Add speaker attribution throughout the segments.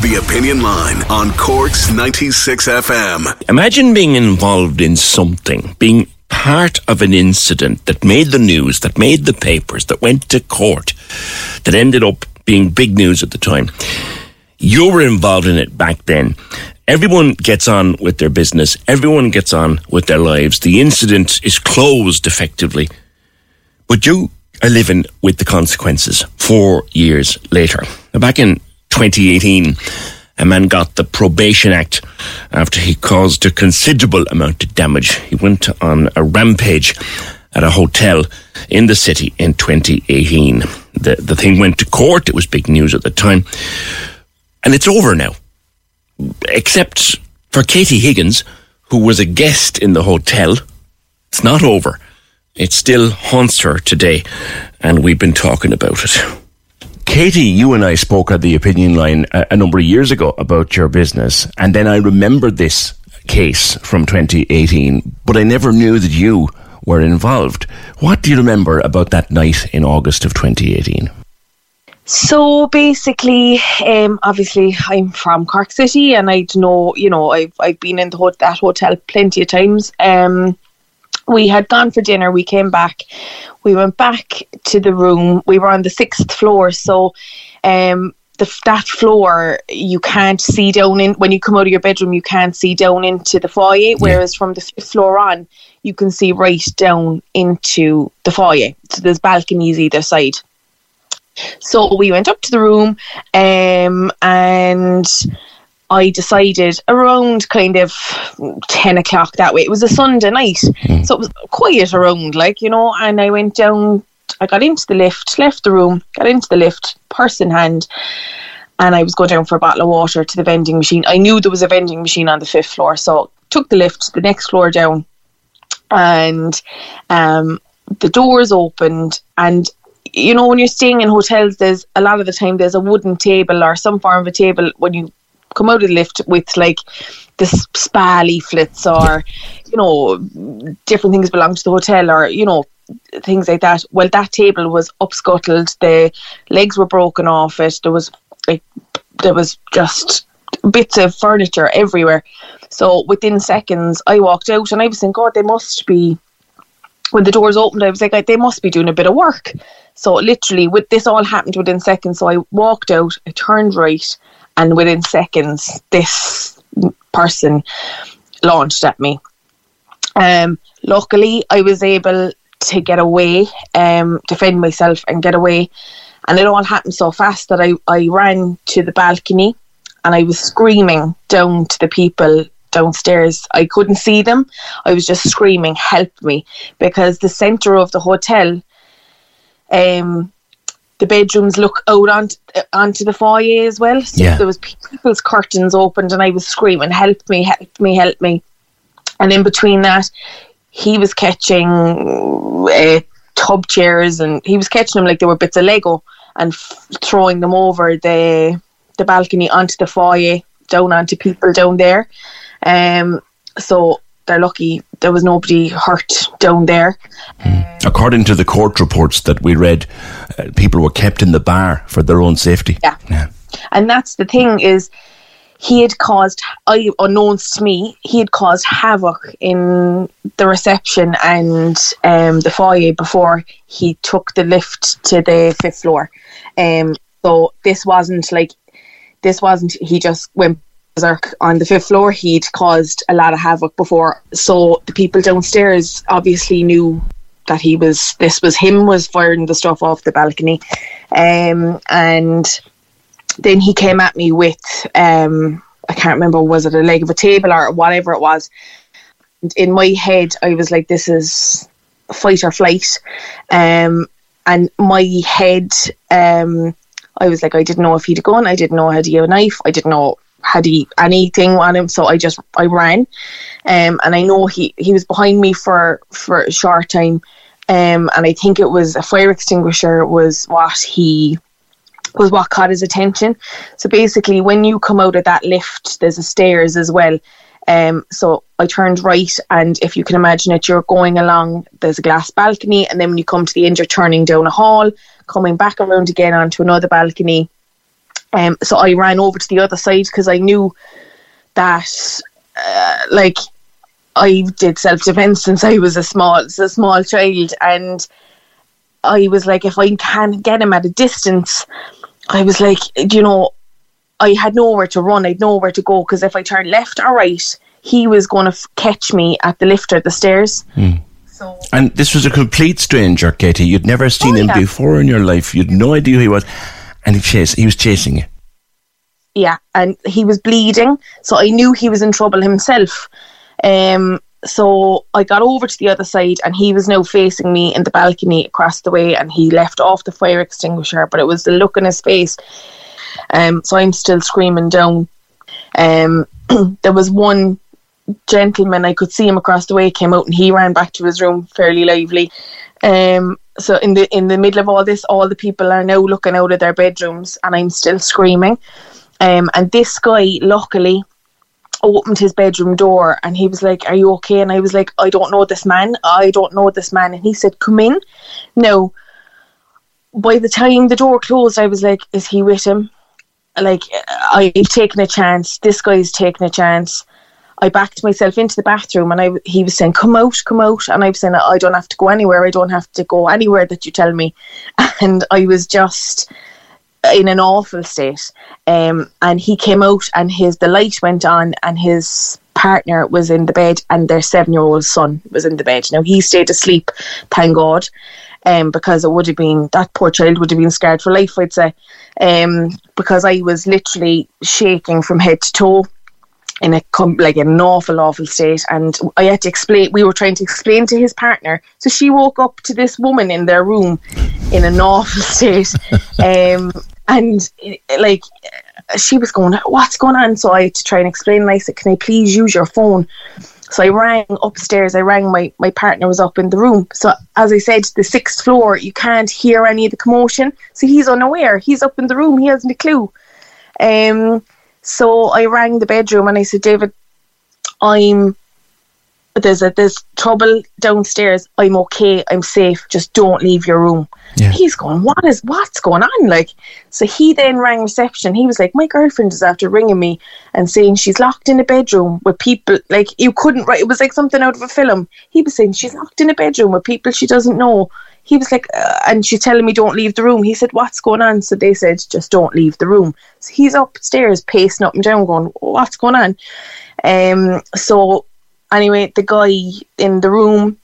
Speaker 1: The Opinion Line on Cork's 96 FM.
Speaker 2: Imagine being involved in something, being part of an incident that made the news, that made the papers, that went to court, that ended up being big news at the time. You were involved in it back then. Everyone gets on with their business. Everyone gets on with their lives. The incident is closed effectively. But you are living with the consequences four years later. Now, back in 2018, a man got the Probation Act after he caused a considerable amount of damage. He went on a rampage at a hotel in the city in 2018. The, the thing went to court. It was big news at the time. And it's over now. Except for Katie Higgins, who was a guest in the hotel. It's not over. It still haunts her today. And we've been talking about it. Katie, you and I spoke at the opinion line a, a number of years ago about your business. And then I remembered this case from 2018, but I never knew that you were involved. What do you remember about that night in August of 2018?
Speaker 3: So basically, um, obviously, I'm from Cork City, and I'd know, you know, I've I've been in the ho- that hotel plenty of times. Um, we had gone for dinner. We came back. We went back to the room. We were on the sixth floor, so um, the that floor you can't see down in. When you come out of your bedroom, you can't see down into the foyer. Whereas from the fifth floor on, you can see right down into the foyer. So there's balconies either side. So we went up to the room, um, and I decided around kind of ten o'clock that way. It was a Sunday night, so it was quiet around, like you know. And I went down. I got into the lift, left the room, got into the lift, purse in hand, and I was going down for a bottle of water to the vending machine. I knew there was a vending machine on the fifth floor, so took the lift to the next floor down, and um, the doors opened, and you know when you're staying in hotels, there's a lot of the time there's a wooden table or some form of a table when you come out of the lift with like the spa leaflets or you know different things belong to the hotel or you know things like that. Well, that table was upscuttled. The legs were broken off it. There was like there was just bits of furniture everywhere. So within seconds, I walked out and I was thinking, God, they must be. When the doors opened, I was like, they must be doing a bit of work. So literally, with this all happened within seconds. So I walked out, I turned right, and within seconds, this person launched at me. Um, luckily, I was able to get away, um, defend myself and get away. And it all happened so fast that I, I ran to the balcony and I was screaming down to the people downstairs. I couldn't see them. I was just screaming, help me. Because the centre of the hotel, um, the bedrooms look out on, onto the foyer as well. So
Speaker 2: Yeah.
Speaker 3: there was people's curtains opened and I was screaming, help me, help me, help me. And in between that, he was catching uh, tub chairs and he was catching them like they were bits of Lego and f- throwing them over the the balcony onto the foyer, down onto people down there. Um, so they're lucky there was nobody hurt down there.
Speaker 2: According to the court reports that we read, uh, people were kept in the bar for their own safety.
Speaker 3: Yeah.
Speaker 2: Yeah.
Speaker 3: And that's the thing is, he had caused, I unknowns to me, he had caused havoc in the reception and um, the foyer before he took the lift to the fifth floor. Um, so this wasn't like this wasn't he just went on the fifth floor. He'd caused a lot of havoc before, so the people downstairs obviously knew that he was this was him was firing the stuff off the balcony, um, and then he came at me with um, I can't remember was it a leg of a table or whatever it was. And in my head, I was like, "This is fight or flight," um, and my head. Um, I was like, I didn't know if he'd gun. I didn't know how to he a knife. I didn't know had he anything on him. So I just I ran, um, and I know he he was behind me for for a short time, um, and I think it was a fire extinguisher was what he was what caught his attention. So basically, when you come out of that lift, there's a stairs as well. Um, so I turned right, and if you can imagine it, you're going along. There's a glass balcony, and then when you come to the end, you're turning down a hall, coming back around again onto another balcony. Um, so I ran over to the other side because I knew that, uh, like, I did self defense since I was a small, a small child, and I was like, if I can get him at a distance, I was like, you know, I had nowhere to run, I'd nowhere to go because if I turned left or right, he was going to f- catch me at the lift or the stairs. So
Speaker 2: And this was a complete stranger, Katie. You'd never seen
Speaker 3: Oh,
Speaker 2: him
Speaker 3: yeah.
Speaker 2: before in your life. You'd no idea who he was. And he chased, he was chasing you.
Speaker 3: yeah, and he was bleeding, so I knew he was in trouble himself. Um, so I got over to the other side, and he was now facing me in the balcony across the way, and he left off the fire extinguisher, but it was the look in his face. Um, so I'm still screaming down. Um, there was one gentleman I could see him across the way came out, and he ran back to his room fairly lively. Um, so in the in the middle of all this, all the people are now looking out of their bedrooms, and I'm still screaming. Um, and this guy, luckily, opened his bedroom door and he was like, Are you okay? And I was like, I don't know this man. I don't know this man. And he said, Come in. No. by the time the door closed, I was like, Is he with him? Like, I've taken a chance. This guy's taken a chance. I backed myself into the bathroom and I, he was saying, Come out, come out. And I was saying, I don't have to go anywhere. I don't have to go anywhere that you tell me. And I was just in an awful state. Um, and he came out, and his the light went on, and his partner was in the bed, and their seven year old son was in the bed. Now he stayed asleep, thank God, um, because it would have been that poor child would have been scared for life. I'd say, um, because I was literally shaking from head to toe. In a com- like an awful, awful state, and I had to explain. We were trying to explain to his partner, so she woke up to this woman in their room, in an awful state, um, and like she was going, "What's going on?" So I had to try and explain. And I said, "Can I please use your phone?" So I rang upstairs. I rang my my partner was up in the room. So as I said, the sixth floor, you can't hear any of the commotion. So he's unaware. He's up in the room. He hasn't a clue. Um. So I rang the bedroom and I said, "David, I'm." There's a there's trouble downstairs. I'm okay. I'm safe. Just don't leave your room.
Speaker 2: Yeah.
Speaker 3: He's going, what is what's going on? Like, so he then rang reception. He was like, my girlfriend is after ringing me and saying she's locked in a bedroom with people. Like, you couldn't write. It was like something out of a film. He was saying she's locked in a bedroom with people she doesn't know. He was like, uh, and she's telling me don't leave the room. He said, what's going on? So they said, just don't leave the room. So he's upstairs pacing up and down, going, what's going on? Um. So anyway, the guy in the room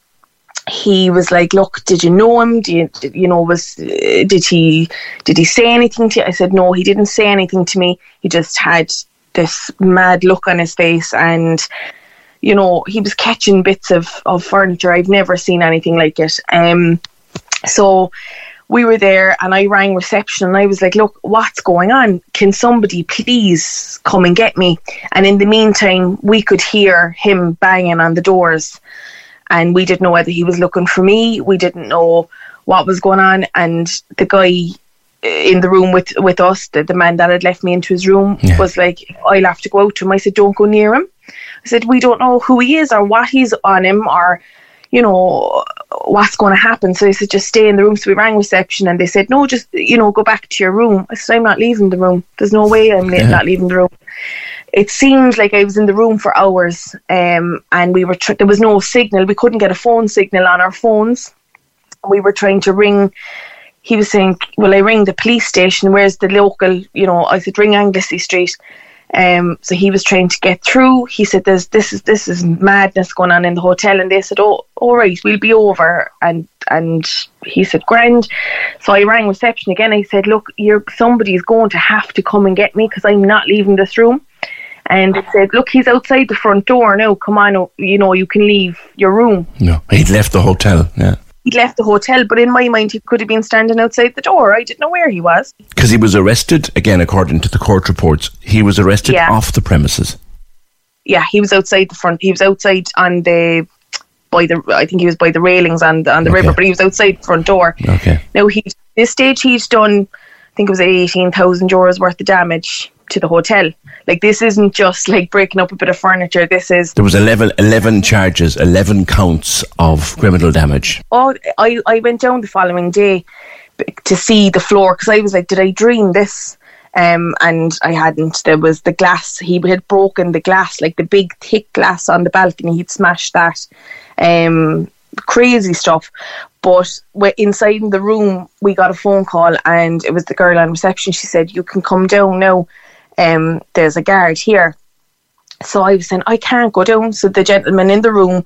Speaker 3: he was like, "Look, did you know him? Do you, you know, was uh, did he did he say anything to you?" I said, "No, he didn't say anything to me. He just had this mad look on his face, and you know, he was catching bits of of furniture. I've never seen anything like it. Um, so." We were there and I rang reception and I was like, Look, what's going on? Can somebody please come and get me? And in the meantime, we could hear him banging on the doors and we didn't know whether he was looking for me. We didn't know what was going on, and the guy uh, in the room with with us, the, the man that had left me into his room,
Speaker 2: Yeah.
Speaker 3: was like, "I'll have to go out to him." I said, "Don't go near him." I said, "We don't know who he is or what he's on him, or you know, what's going to happen? So he said, just stay in the room. So we rang reception and they said, no, just, you know, go back to your room. I said, I'm not leaving the room. There's no way I'm yeah. not leaving the room. It seemed like I was in the room for hours um, and we were, tr- there was no signal. We couldn't get a phone signal on our phones. We were trying to ring he was saying, "Will I ring the police station? Where's the local? You know?" I said, "Ring Anglesey Street." Um, so he was trying to get through. He said, "There's this is this is madness going on in the hotel," and they said, "Oh, all right, we'll be over." And and he said, "Grand." So I rang reception again. I said, "Look, you're somebody's going to have to come and get me because I'm not leaving this room." And they said, "Look, he's outside the front door now. Come on, oh, you know, you can leave your room."
Speaker 2: No, he'd left the hotel. Yeah
Speaker 3: he'd left the hotel, but in my mind, he could have been standing outside the door. I didn't know where he was.
Speaker 2: Because he was arrested, again, according to the court reports, he was arrested yeah. off the premises.
Speaker 3: Yeah, he was outside the front. He was outside on the by the. I think he was by the railings on the, on the okay. river, but he was outside the front door.
Speaker 2: Okay.
Speaker 3: Now he this stage he'd done. I think it was eighteen thousand euros worth of damage to the hotel. Like this isn't just like breaking up a bit of furniture. This is
Speaker 2: there was 11, 11 charges, eleven counts of criminal damage.
Speaker 3: Oh, I I went down the following day to see the floor because I was like, did I dream this? Um, and I hadn't. There was the glass. He had broken the glass, like the big thick glass on the balcony. He'd smashed that. Um, crazy stuff. But we're inside in the room, we got a phone call, and it was the girl on reception. She said, "You can come down now." Um, there's a guard here. So I was saying, I can't go down. So the gentleman in the room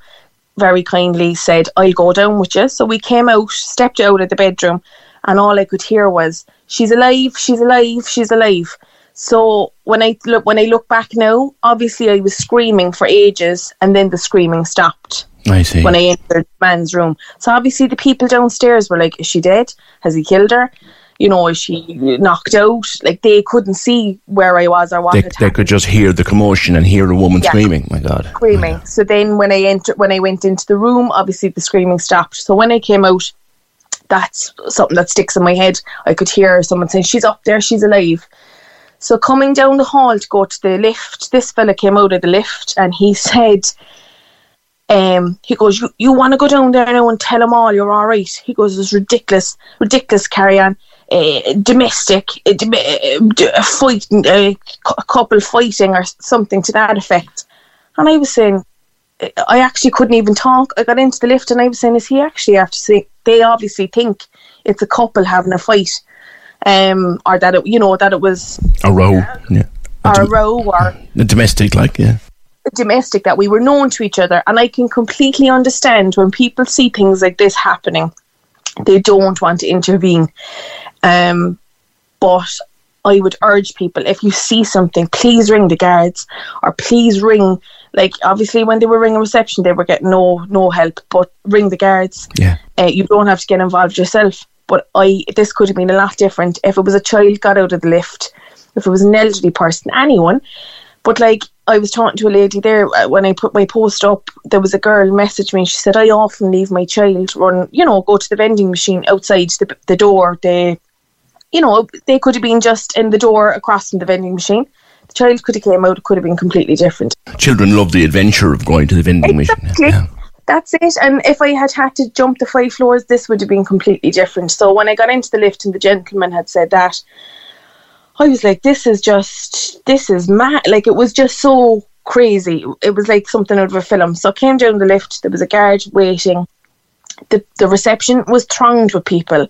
Speaker 3: very kindly said, I'll go down with you. So we came out, stepped out of the bedroom, and all I could hear was, She's alive, she's alive, she's alive. So when I look when I look back now, obviously I was screaming for ages and then the screaming stopped.
Speaker 2: I see.
Speaker 3: When I entered the man's room. So obviously the people downstairs were like, Is she dead? Has he killed her? You know, is she knocked out? Like they couldn't see where I was or what.
Speaker 2: They, they could just hear the commotion and hear a woman yeah. screaming. My God,
Speaker 3: screaming.
Speaker 2: Oh,
Speaker 3: So then when I entered, when I went into the room, obviously the screaming stopped. So when I came out, that's something that sticks in my head. I could hear someone saying, "She's up there, she's alive." So coming down the hall to go to the lift, this fella came out of the lift and he said. Um, he goes, you, you want to go down there now and tell them all you're all right? He goes, it's ridiculous, ridiculous, carry on uh, domestic uh, uh, fighting, a couple fighting or something to that effect. And I was saying, I actually couldn't even talk. I got into the lift and I was saying, is he actually after saying, they obviously think it's a couple having a fight. Um, or that it, you know, that it was
Speaker 2: a row, yeah,
Speaker 3: or a, a row, or
Speaker 2: a domestic, like yeah, The
Speaker 3: domestic that we were known to each other. And I can completely understand when people see things like this happening, they don't want to intervene. Um, but I would urge people if you see something, please ring the guards or please ring. Like obviously, when they were ringing reception, they were getting no no help. But ring the guards.
Speaker 2: Yeah,
Speaker 3: uh, you don't have to get involved yourself. But I this could have been a lot different if it was a child got out of the lift, if it was an elderly person, anyone. But like I was talking to a lady there uh, when I put my post up. There was a girl messaged me. She said I often leave my child run, you know, go to the vending machine outside the the door, the you know, they could have been just in the door across from the vending machine. The child could have came out, it could have been completely different.
Speaker 2: Children love the adventure of going to the vending
Speaker 3: exactly.
Speaker 2: machine. Yeah.
Speaker 3: That's it. And if I had had to jump the five floors, this would have been completely different. So when I got into the lift and the gentleman had said that, I was like, this is just, this is mad. Like, it was just so crazy. It was like something out of a film. So I came down the lift, there was a guard waiting. The, the reception was thronged with people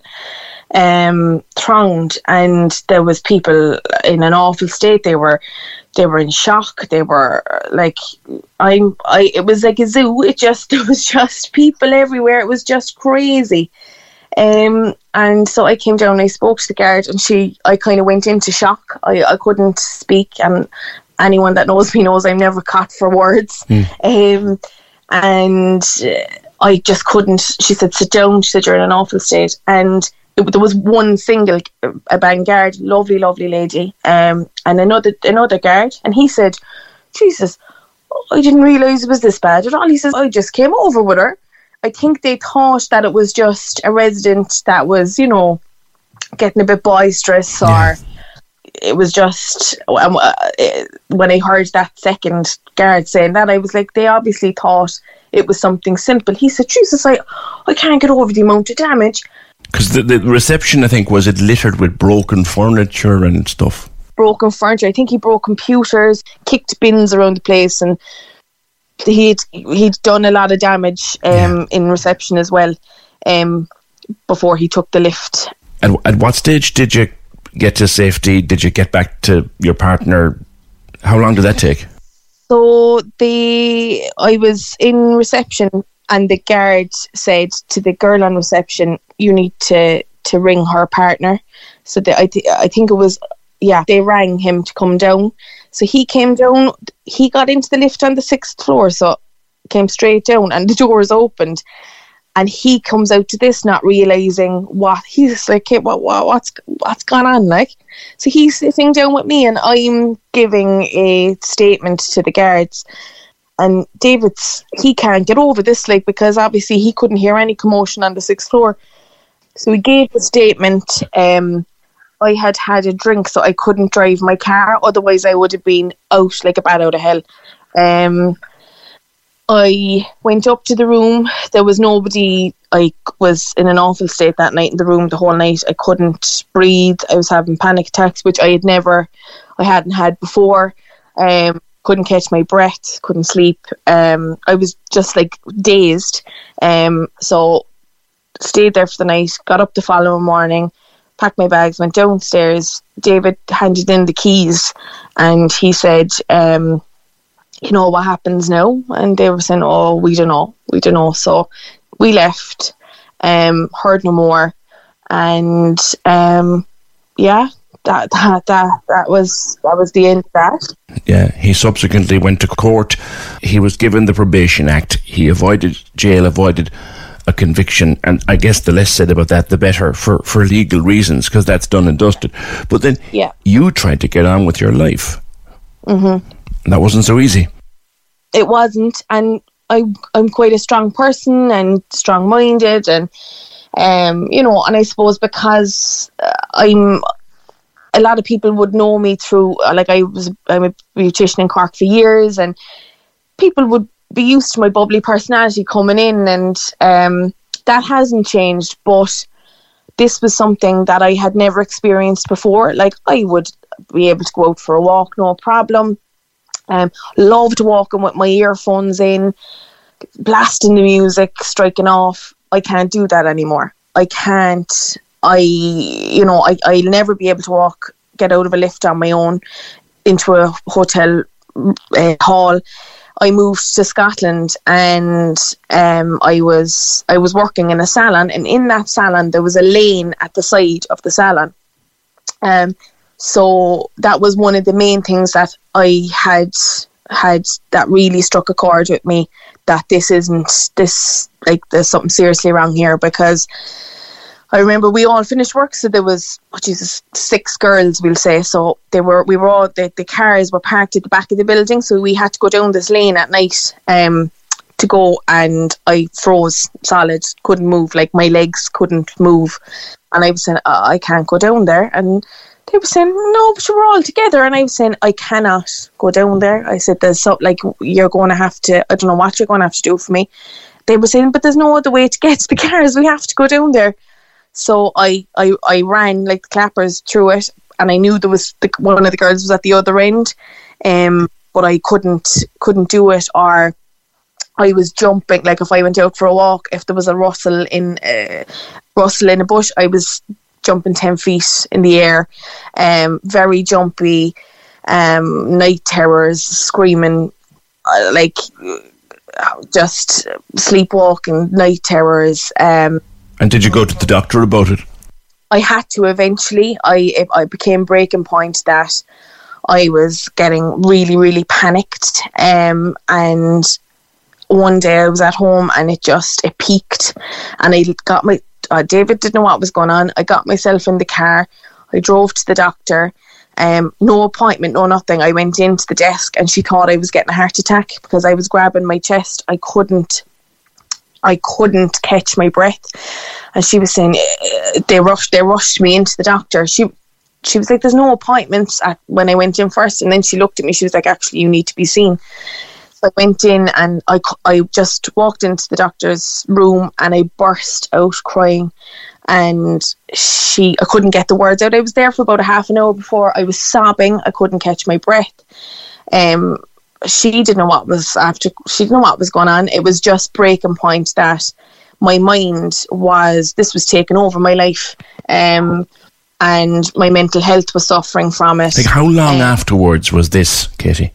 Speaker 3: um, thronged, and there was people in an awful state. They were they were in shock. They were like, I'm. I. It was like a zoo. It just there was just people everywhere. It was just crazy. Um, and so I came down. I spoke to the guard, and she. I kind of went into shock. I. I couldn't speak, and anyone that knows me knows I'm never caught for words. Mm. Um, and. I just couldn't. She said, "Sit down." She said, "You're in an awful state," and there was one single a band guard, lovely, lovely lady, um, and another another guard, and he said, "Jesus, I didn't realise it was this bad at all." He says, "I just came over with her." I think they thought that it was just a resident that was, you know, getting a bit boisterous or it was just um, uh, when I heard that second guard saying that, I was like, they obviously thought it was something simple. He said, Jesus, I, I can't get over the amount of damage.
Speaker 2: Because the, the reception, I think, was it littered with broken furniture and stuff?
Speaker 3: Broken furniture. I think he broke computers, kicked bins around the place, and he'd he'd done a lot of damage um, yeah. in reception as well um, before he took the lift.
Speaker 2: At, at what stage did you get to safety? Did you get back to your partner? How long did that take?
Speaker 3: So the I was in reception and the guard said to the girl on reception, "You need to to ring her partner." So the, I th- I think it was yeah they rang him to come down. So he came down. He got into the lift on the sixth floor, so came straight down, and the doors opened and he comes out to this not realizing what he's like hey, what, what what's what's gone on? Like so he's sitting down with me and i'm giving a statement to the guards. And david's he can't get over this like because obviously he couldn't hear any commotion on the sixth floor. So he gave the statement um i had had a drink so i couldn't drive my car otherwise i would have been out like a bat out of hell. Um I went up to the room. There was nobody. I was in an awful state that night in the room the whole night. I couldn't breathe. I was having panic attacks, which I had never, I hadn't had before. Um, couldn't catch my breath. Couldn't sleep. Um, I was just like dazed. Um, so stayed there for the night. Got up the following morning. Packed my bags. Went downstairs. David handed in the keys, and he said. Um, you know, what happens now? And they were saying, oh, we don't know, we don't know. So we left, um, heard no more, and um, yeah, that that that that was that was the end of that.
Speaker 2: Yeah, he subsequently went to court. He was given the probation act. He avoided jail, avoided a conviction, and I guess the less said about that, the better for for legal reasons, because that's done and dusted. But then,
Speaker 3: yeah,
Speaker 2: you tried to get on with your life.
Speaker 3: Mm-hmm
Speaker 2: that wasn't so easy.
Speaker 3: It wasn't, and I I'm quite a strong person and strong minded, and um, you know, and I suppose because uh, I'm a lot of people would know me through uh, like I was I'm a beautician in Cork for years, and people would be used to my bubbly personality coming in, and um, that hasn't changed, but this was something that I had never experienced before. Like I would be able to go out for a walk, no problem. Um, loved walking with my earphones in, blasting the music, striking off. I can't do that anymore. I can't. I, you know, I, I'll never be able to walk, get out of a lift on my own into a hotel uh, hall. I moved to Scotland and um, I was I was working in a salon and in that salon there was a lane at the side of the salon. Um, so that was one of the main things that I had had that really struck a chord with me that this isn't this like there's something seriously wrong here because I remember we all finished work so there was oh Jesus six girls we'll say. So they were we were all the, the cars were parked at the back of the building so we had to go down this lane at night um to go and I froze solid couldn't move like my legs couldn't move. And I was saying oh, I can't go down there. And they were saying, no, but we're all together. And I was saying, I cannot go down there. I said, there's so, like, you're going to have to, I don't know what you're going to have to do for me. They were saying, but there's no other way to get to the cars. We have to go down there. So I, I, I ran like the clappers through it. And I knew there was the, one of the girls was at the other end. Um, but I couldn't, couldn't do it or I was jumping. Like if I went out for a walk, if there was a rustle in, uh, rustle in a bush, I was jumping 10 feet in the air, um, very jumpy, um, night terrors, screaming, uh, like just sleepwalking, night terrors. Um,
Speaker 2: and did you go to the doctor about it?
Speaker 3: I had to eventually. I I became breaking point that I was getting really really panicked. Um, and one day I was at home and it just it peaked, and I got my uh, David didn't know what was going on. I got myself in the car. I drove to the doctor. Um, no appointment, no nothing. I went into the desk and she thought I was getting a heart attack because I was grabbing my chest. I couldn't, I couldn't catch my breath. And she was saying eh, they rushed, they rushed me into the doctor. She, she was like, "There's no appointments at when I went in first. And then she looked at me. She was like, "Actually, you need to be seen." So I went in and I, I just walked into the doctor's room and I burst out crying. And she, I couldn't get the words out. I was there for about a half an hour before I was sobbing. I couldn't catch my breath. Um, she didn't know what was after. She didn't know what was going on. It was just breaking point that my mind was this was taking over my life. Um, and my mental health was suffering from it.
Speaker 2: Like how long
Speaker 3: Um,
Speaker 2: afterwards was this, Katie?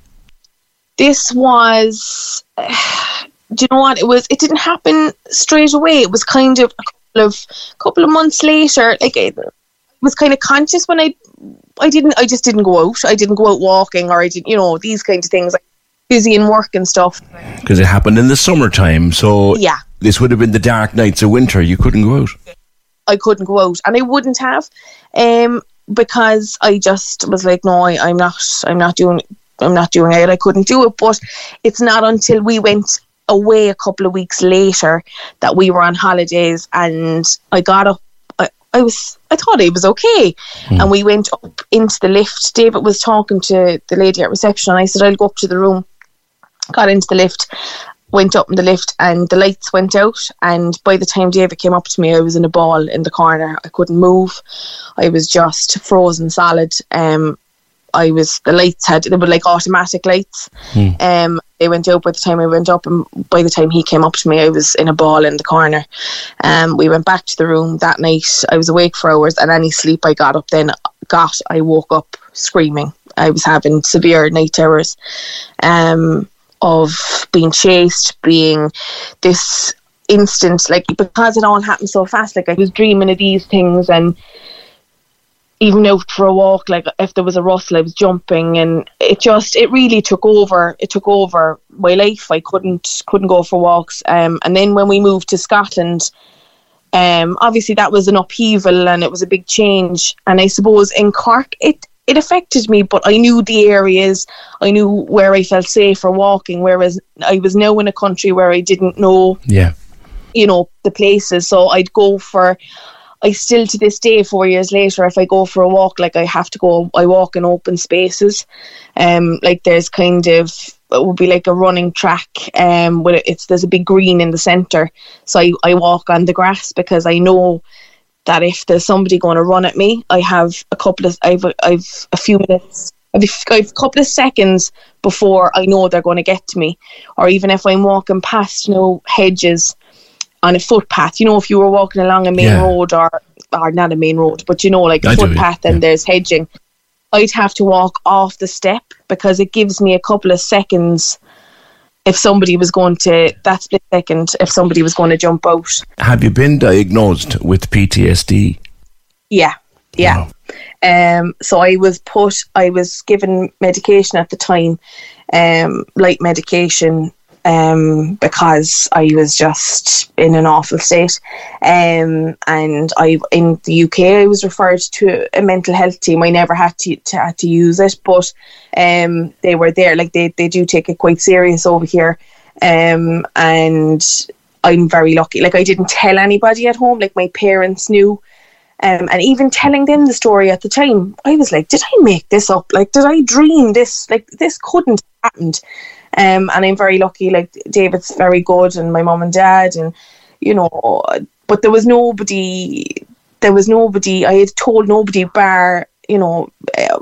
Speaker 3: This was do you know what it was it didn't happen straight away it was kind of a couple of couple of months later like it was kind of conscious when i i didn't i just didn't go out i didn't go out walking or i didn't you know these kind of things like busy in work and stuff
Speaker 2: Because it happened in the summertime, so
Speaker 3: Yeah.
Speaker 2: this would have been the dark nights of winter. You couldn't go out.
Speaker 3: I couldn't go out, and I wouldn't have, um, because I just was like, no, I, I'm not, I'm not doing, I'm not doing it. I couldn't do it. But it's not until we went away a couple of weeks later that we were on holidays, and I got up. I, I was, I thought it was okay, and we went up into the lift. David was talking to the lady at reception, and I said, I'll go up to the room. Got into the lift, went up in the lift and the lights went out and by the time David came up to me I was in a ball in the corner I couldn't move I was just frozen solid um I was the lights had they were like automatic lights um they went out by the time I went up and by the time he came up to me I was in a ball in the corner. Um we went back to the room that night. I was awake for hours and any sleep I got up then got I woke up screaming. I was having severe night terrors um of being chased, being this instant, like because it all happened so fast. Like I was dreaming of these things, and even out for a walk, like if there was a rustle, I was jumping, and it just it really took over. It took over my life. I couldn't couldn't go for walks. Um, and then when we moved to Scotland. Um, obviously that was an upheaval and it was a big change. And I suppose in Cork, it it affected me, but I knew the areas, I knew where I felt safe for walking. Whereas I was now in a country where I didn't know,
Speaker 2: Yeah.
Speaker 3: you know, the places. So I'd go for. I still to this day, four years later, if I go for a walk, like I have to go, I walk in open spaces. Um, like there's kind of it would be like a running track. Um, with it's there's a big green in the center, so I I walk on the grass because I know that if there's somebody going to run at me, I have a couple of I've I've a few minutes. I've a, couple of seconds before I know they're going to get to me, or even if I'm walking past you know hedges on a footpath. You know, if you were walking along a main
Speaker 2: Yeah.
Speaker 3: road or or not a main road, but you know, like a
Speaker 2: I do,
Speaker 3: footpath and there's hedging, I'd have to walk off the step because it gives me a couple of seconds. If somebody was going to that split second, if somebody was going to jump out,
Speaker 2: Have you been diagnosed with PTSD?
Speaker 3: Yeah, yeah. Um, so I was put, I was given medication at the time, um, light medication, um, because I was just in an awful state. Um, and I, in the UK, I was referred to a mental health team. I never had to, to had to use it, but um, they were there. Like they, they do take it quite serious over here. Um, and I'm very lucky. Like I didn't tell anybody at home. Like my parents knew. Um, and even telling them the story at the time, I was like, did I make this up? Like, did I dream this? Like, this couldn't have happened. Um, and I'm very lucky, like, David's very good, and my mum and dad, and, you know, but there was nobody, there was nobody, I had told nobody, bar, you know, uh,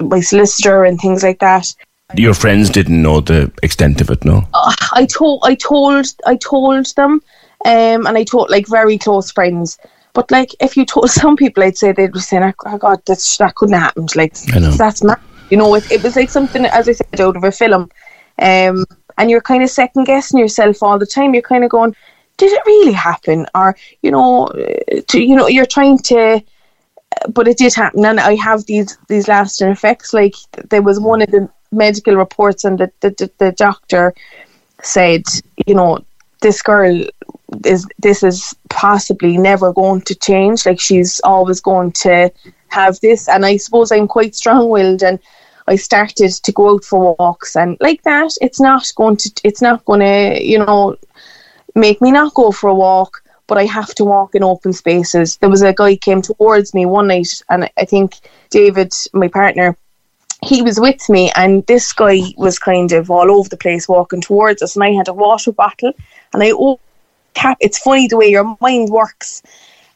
Speaker 3: my solicitor and things like that.
Speaker 2: Your friends didn't know the extent of it, no?
Speaker 3: I told I told I told them, um, and I told like very close friends. But like, if you told some people, I'd say they'd be saying, "Oh God, that's, that couldn't have happened." Like, that's mad. You know, it, it was like something, as I said, out of a film. Um, and you're kind of second guessing yourself all the time. You're kind of going, "Did it really happen?" Or you know, uh, to, you know, you're trying to but it did happen, and I have these these lasting effects. Like there was one of the medical reports, and the the, the, the doctor said, you know, this girl is this is possibly never going to change. Like she's always going to have this, and I suppose I'm quite strong willed, and I started to go out for walks, and like that, it's not going to it's not to you know make me not go for a walk. but I have to walk in open spaces. There was a guy came towards me one night, and I think David, my partner, he was with me, and this guy was kind of all over the place walking towards us, and I had a water bottle, and I cap. It's funny the way your mind works.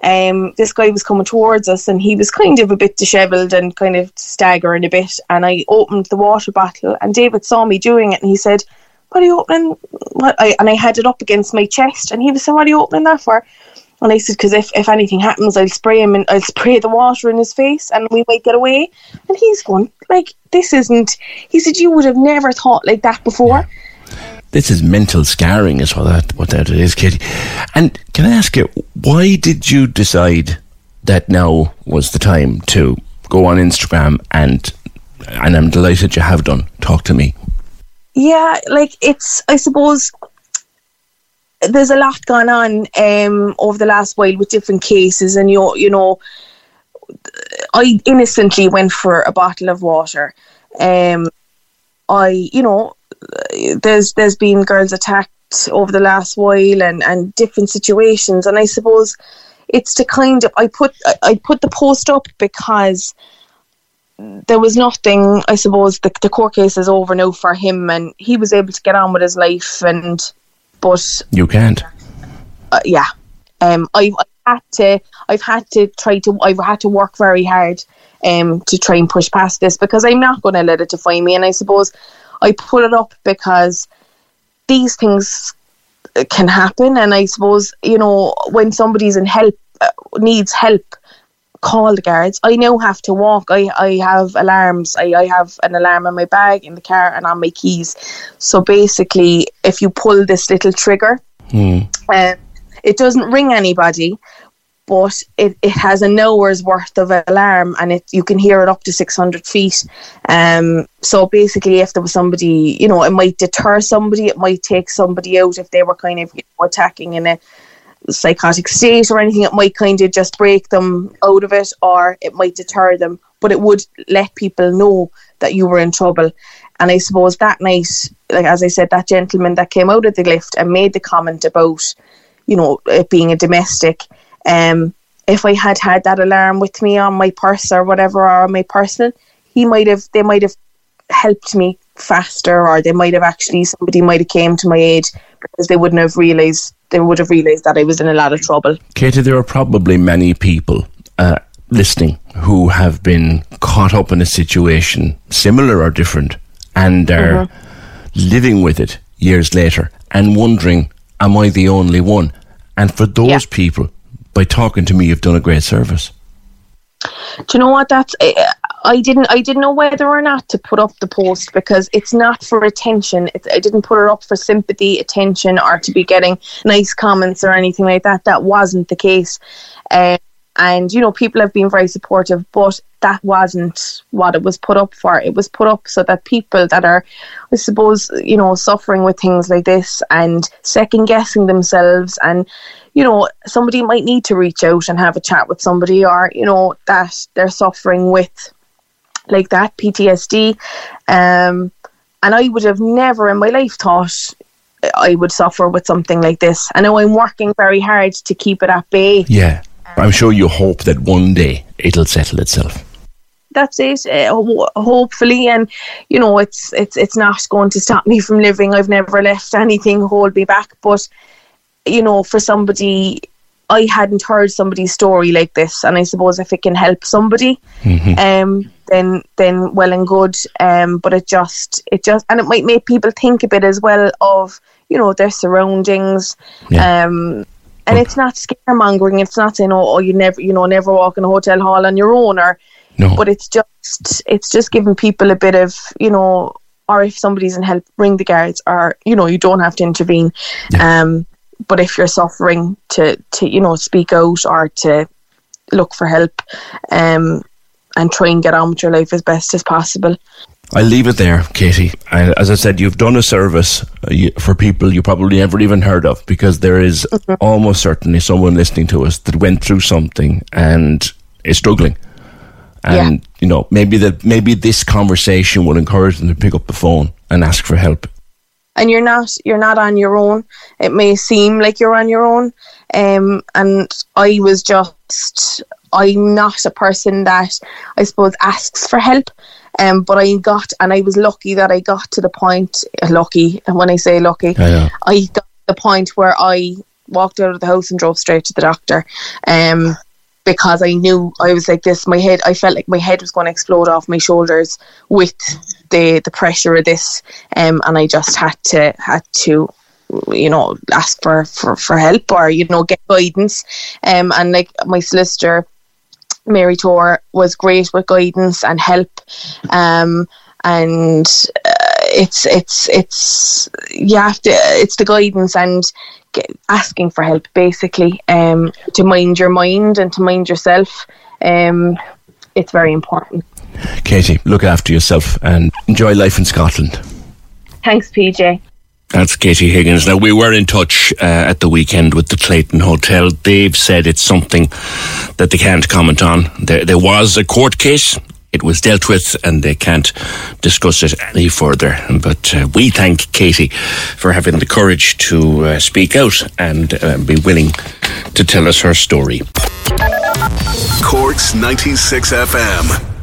Speaker 3: Um, this guy was coming towards us, and he was kind of a bit dishevelled and kind of staggering a bit. And I opened the water bottle, and David saw me doing it, and he said, "What are you opening?" What? I, and I had it up against my chest, and he was saying, "What are you opening that for?" And I said, because if, if anything happens, I'll spray him and I'll spray the water in his face and we might get away. And he's going, like, this isn't. He said, you would have never thought like that before.
Speaker 2: This is mental scarring, is what that what that is, Katie. And can I ask you, why did you decide that now was the time to go on Instagram and and I'm delighted you have done. Talk to me.
Speaker 3: Yeah, like it's I suppose there's a lot gone on um, over the last while with different cases, and you you know, I innocently went for a bottle of water. Um, I you know, there's there's been girls attacked over the last while, and and different situations, and I suppose it's to kind of I put I put the post up because there was nothing. I suppose the the court case is over now for him, and he was able to get on with his life and but
Speaker 2: You can't.
Speaker 3: uh, yeah, um, I've, I've had to, I've had to try to, I've had to work very hard, um, to try and push past this because I'm not going to let it define me. And I suppose I put it up because these things can happen, and I suppose you know when somebody's in help, uh, needs help. Call the guards. I now have to walk. I, I have alarms. I, I have an alarm in my bag, in the car, and on my keys. So basically, if you pull this little trigger, uh, it doesn't ring anybody, but it, it has an hour's worth of alarm and it you can hear it up to 600 feet. Um, so basically, if there was somebody, you know, it might deter somebody, it might take somebody out if they were kind of you know, attacking in a psychotic state or anything, it might kind of just break them out of it or it might deter them, but it would let people know that you were in trouble. And I suppose that night, like as I said, that gentleman that came out of the lift and made the comment about, you know, it being a domestic, um, if I had had that alarm with me on my purse or whatever, or on my personal, he might have, they might have helped me faster, or they might have actually, somebody might have came to my aid because they wouldn't have realised, they would have realised that I was in a lot of trouble.
Speaker 2: Katie, there are probably many people uh, listening who have been caught up in a situation similar or different and are living with it years later and wondering, am I the only one? And for those
Speaker 3: Yeah.
Speaker 2: people, by talking to me, you've done a great service.
Speaker 3: do you know what? That's I, didn't I didn't know whether or not to put up the post because it's not for attention. It, I didn't put it up for sympathy attention or to be getting nice comments or anything like that. That wasn't the case. Um, and you know people have been very supportive but that wasn't what it was put up for it was put up so that people that are I suppose you know suffering with things like this and second guessing themselves and you know, somebody might need to reach out and have a chat with somebody, or you know, that they're suffering with like that PTSD. Um, and I would have never in my life thought I would suffer with something like this. I know I'm working very hard to keep it at bay.
Speaker 2: Yeah. I'm sure you hope that one day it'll settle itself.
Speaker 3: That's it. Uh, hopefully, and you know, it's it's it's not going to stop me from living. I've never left anything hold me back, but you know, for somebody, I hadn't heard somebody's story like this, and I suppose if it can help somebody, um, then then well and good. Um, but it just it just and it might make people think a bit as well of you know their surroundings.
Speaker 2: Yeah.
Speaker 3: Um, and it's not scaremongering. It's not saying oh, oh you never you know never walk in a hotel hall on your own or
Speaker 2: No.
Speaker 3: but it's just it's just giving people a bit of you know or if somebody's in help ring the guards or you know you don't have to intervene um but if you're suffering to to you know speak out or to look for help um and try and get on with your life as best as possible
Speaker 2: I'll leave it there, Katie. I, as I said, you've done a service uh, for people you probably never even heard of because there is almost certainly someone listening to us that went through something and is struggling. And you know, maybe that maybe this conversation will encourage them to pick up the phone and ask for help.
Speaker 3: and you're not you're not on your own. It may seem like you're on your own, um, and I was just I'm not a person that I suppose asks for help. Um, but I got, and I was lucky that I got to the point. Lucky, and when I say lucky,
Speaker 2: Yeah, yeah.
Speaker 3: I got to the point where I walked out of the house and drove straight to the doctor. Um, because I knew I was like this. My head, I felt like my head was going to explode off my shoulders with the the pressure of this, um, and I just had to had to, you know, ask for for, for help or you know get guidance, um, and like my solicitor. Mary Tor was great with guidance and help, um, and uh, it's it's it's you have to it's the guidance and get, asking for help basically um, to mind your mind and to mind yourself. Um, it's very important.
Speaker 2: Katie, look after yourself and enjoy life in Scotland.
Speaker 3: Thanks, PJ.
Speaker 2: That's Katie Higgins. Now, we were in touch uh, at the weekend with the Clayton Hotel. They've said it's something that they can't comment on. There, there was a court case. It was dealt with and they can't discuss it any further. But uh, we thank Katie for having the courage to uh, speak out and uh, be willing to tell us her story.
Speaker 1: Corks 96 FM.